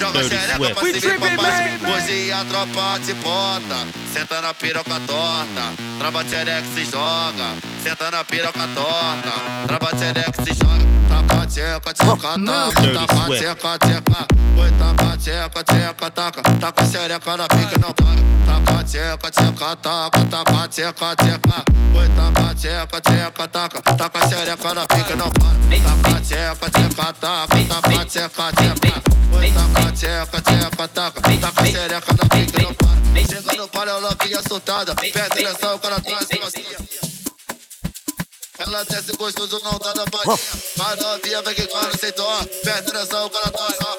Joga xereca pra cima e pra baixo Hoje a tropa te bota Senta na piroca torta Trava xereca se joga Senta na piroca torta Trava xereca se joga Taca tcheca, tcheca, taca Swift. tcheca, tcheca Oi, taca tcheca, tcheca, taca Taca xereca na pica não para Taca tcheca, tcheca, taca Taca tcheca, tcheca Oi, taca tcheca, tcheca, taca Taca xereca na pica não para Taca tcheca, tcheca, taca Taca tcheca, tcheca Oi, taca tcheca, tcheca, taca Taca xereca na pica não para Chega no palio, fica assustada Perde atenção, o cara traz ela desce gostoso, não dá da palhinha. Mas novinha vem que quando sem dó. Perde atenção, o cara tá só.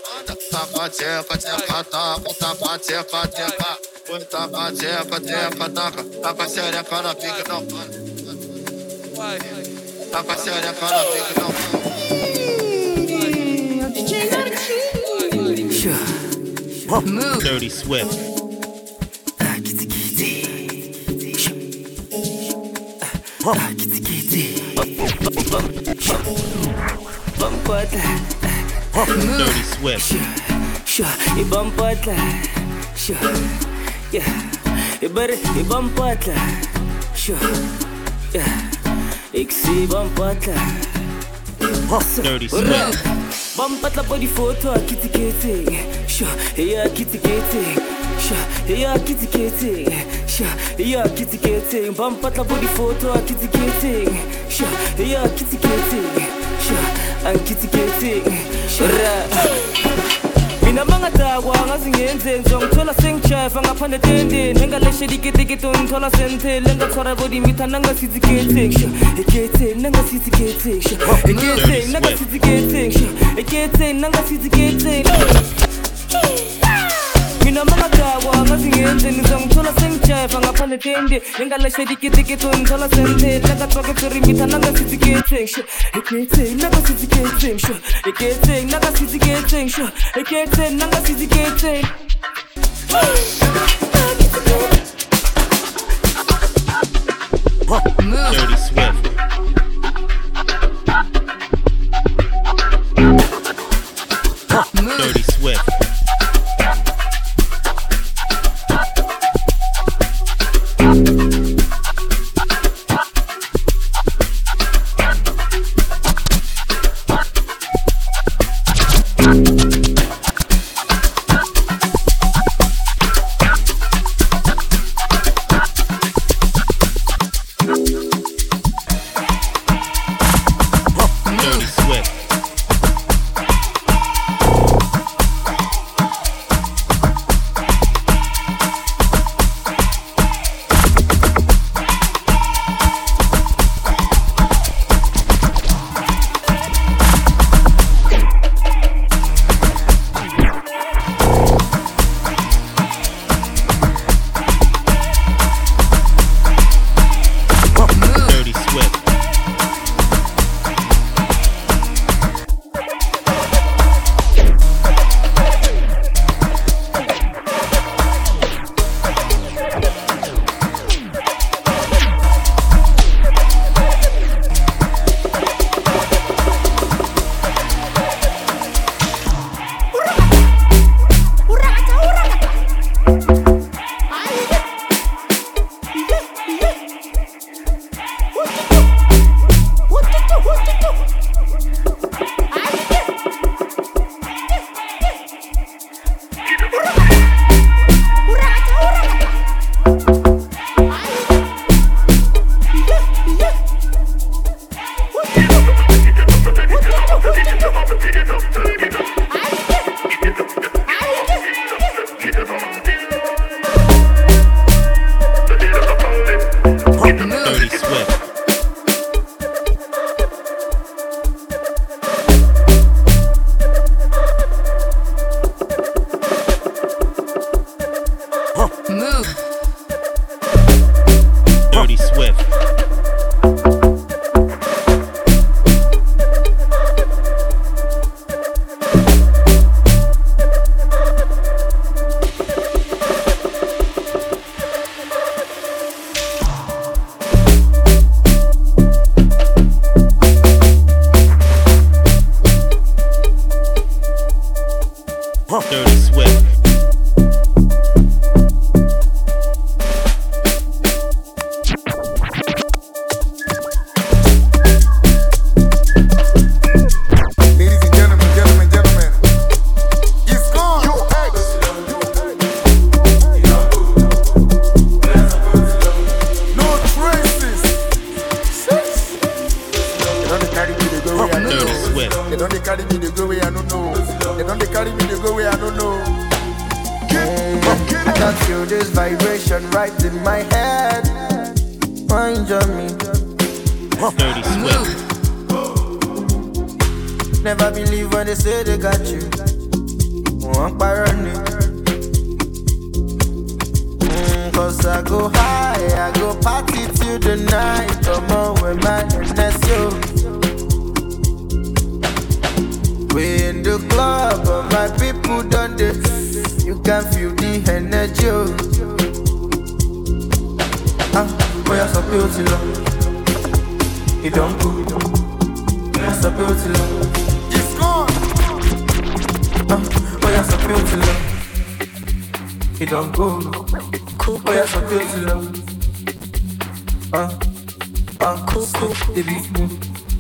Taca, tcheca, tcheca, taca. Taca, tcheca, tcheca. Oi, taca, tcheca, tcheca, taca. Taca xereca na pica, não para. Taca xereca na pica, não para. Dirty Swift. Dirty Swift. Ibang patla Sure Yeah Ibar ibang patla Sure Yeah Ik zie ibang patla Dirty Swift. Bampatla po di foto kitty kitty Sure Yeah kitty kitty Yeah kitty kitty Sure Yeah kitty kitty Bampatla po di foto kitty kitty Sure Yeah kitty kitty Sure Ang kitty kitty Sure mina mangadakwa ngazingenze ngizongithola sengijayiva ngaphandle tendeni engaleshedikitikiti ungithola sentele engathwara kodimitha nangasithi geteng sho eketeng nangasithi geteng sho nginamaladawa mazingenze nizongithola sengijeva ngaphandle tende ningalashedikitikito nithola senzela katwaketserimita nangasitiketengsho eketeng nangasitiketengsho eketeng nangasitiketengsho eketeng nangasitiketing Dirty Swift. Dirty Swift. Carry me, they go where I don't know. They don't they carry me, they go where I don't know. I can feel this vibration right in my head. Mind on me. Dirty Swift. Never believe when they say they got you. One parony. Mm, Cause I go high, I go party till the night. Come on with my NSO. We in the club, but my people done this. You can feel the energy. oh. Ah, boy, I so beautiful. It don't go. Boy, I so beautiful. It's gone. Ah, boy, I so beautiful. It don't go. Boy, I so beautiful. Ah, ah, cool. They beat me.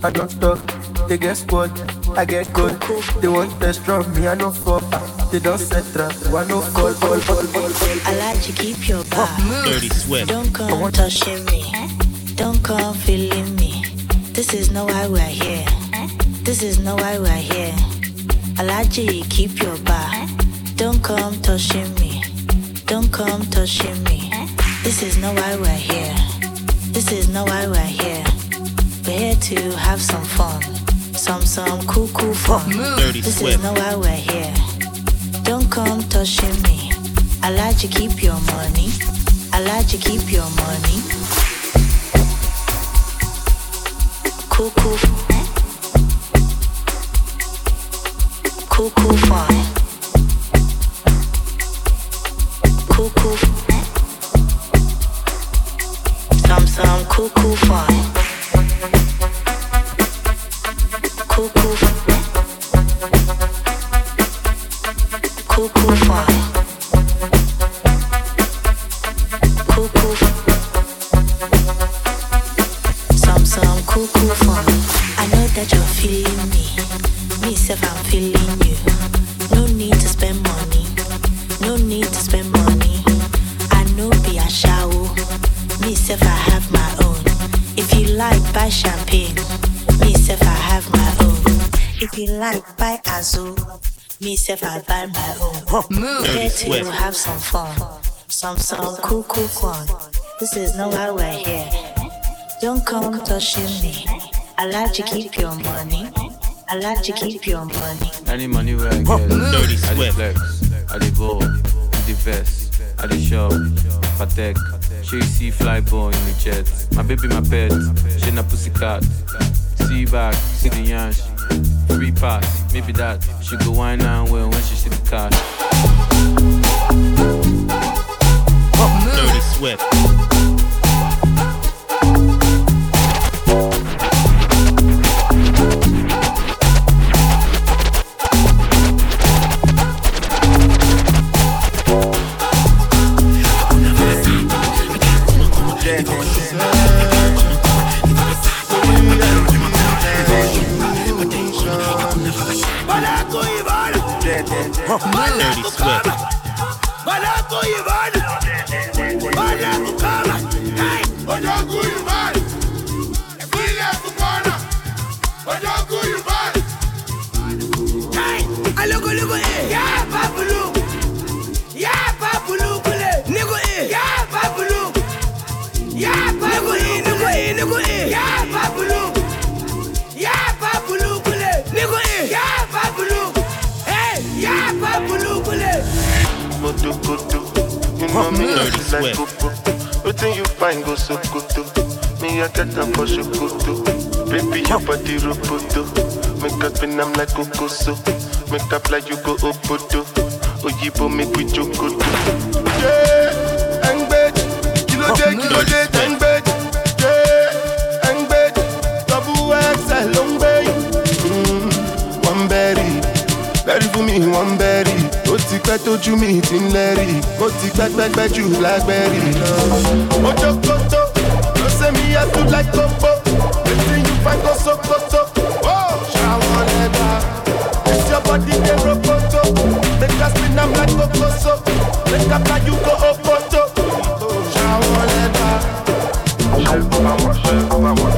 I don't talk. They get squad. I get good. They want test from me. I no fall. They don't set trap. I no fall, fall, fall, fall, fall. I like to keep your back. Dirty sweat. Don't come touching me. Don't come feeling me. This is not why we're here. This is not why we're here. I like you keep your back. Don't come touching me. Don't come touching me. This is not why we're here. This is not why we're here. We're here to have some fun. Some some cool cool fun. Dirty This is Swift. not why we're here. Don't come touching me. I like to keep your money. I like to keep your money. Cool, cool. Cool, cool fun. Cool, cool. Some, some cool, cool fun. Have some fun. Some, some cool, cool fun. This is not why we're here. Don't come touching me. I like to keep your money. I like to keep your money. Any money where I get, Dirty I dey Swift. flex, I dey ball, I dey vest, I dey shop, patek. She see fly ball in the jet. My baby, my pet, she na pussycat. See back, see the yansh, free pass, maybe that. She go wine and well when she see the cash. Dirty Swift. Dirty Swift. Motokoto, you know me I feel like Swift. Coco. Wetin you find go Sokoto? Me I get am for Sokoto. Baby your body roboto, make us spin am like Kokoso. Make up like you go Obodo. Oyibo make we jokoto. Yeah, Engbeji, kilo de kilo de pẹ́ tójú mi ti ń lẹ́rì mo ti pẹ́pẹ́pẹ́ jù lágbẹ́rì lọ. ojókòtò ló ṣe mi yàtú láìkókó wetin you find go sokoto ó ṣàwọn ẹ̀dá. It's your body dey rokoto make I spin like kokoso make I fly you go okoto ṣàwọn ẹ̀dá. ṣé o wọ ṣé o wọ.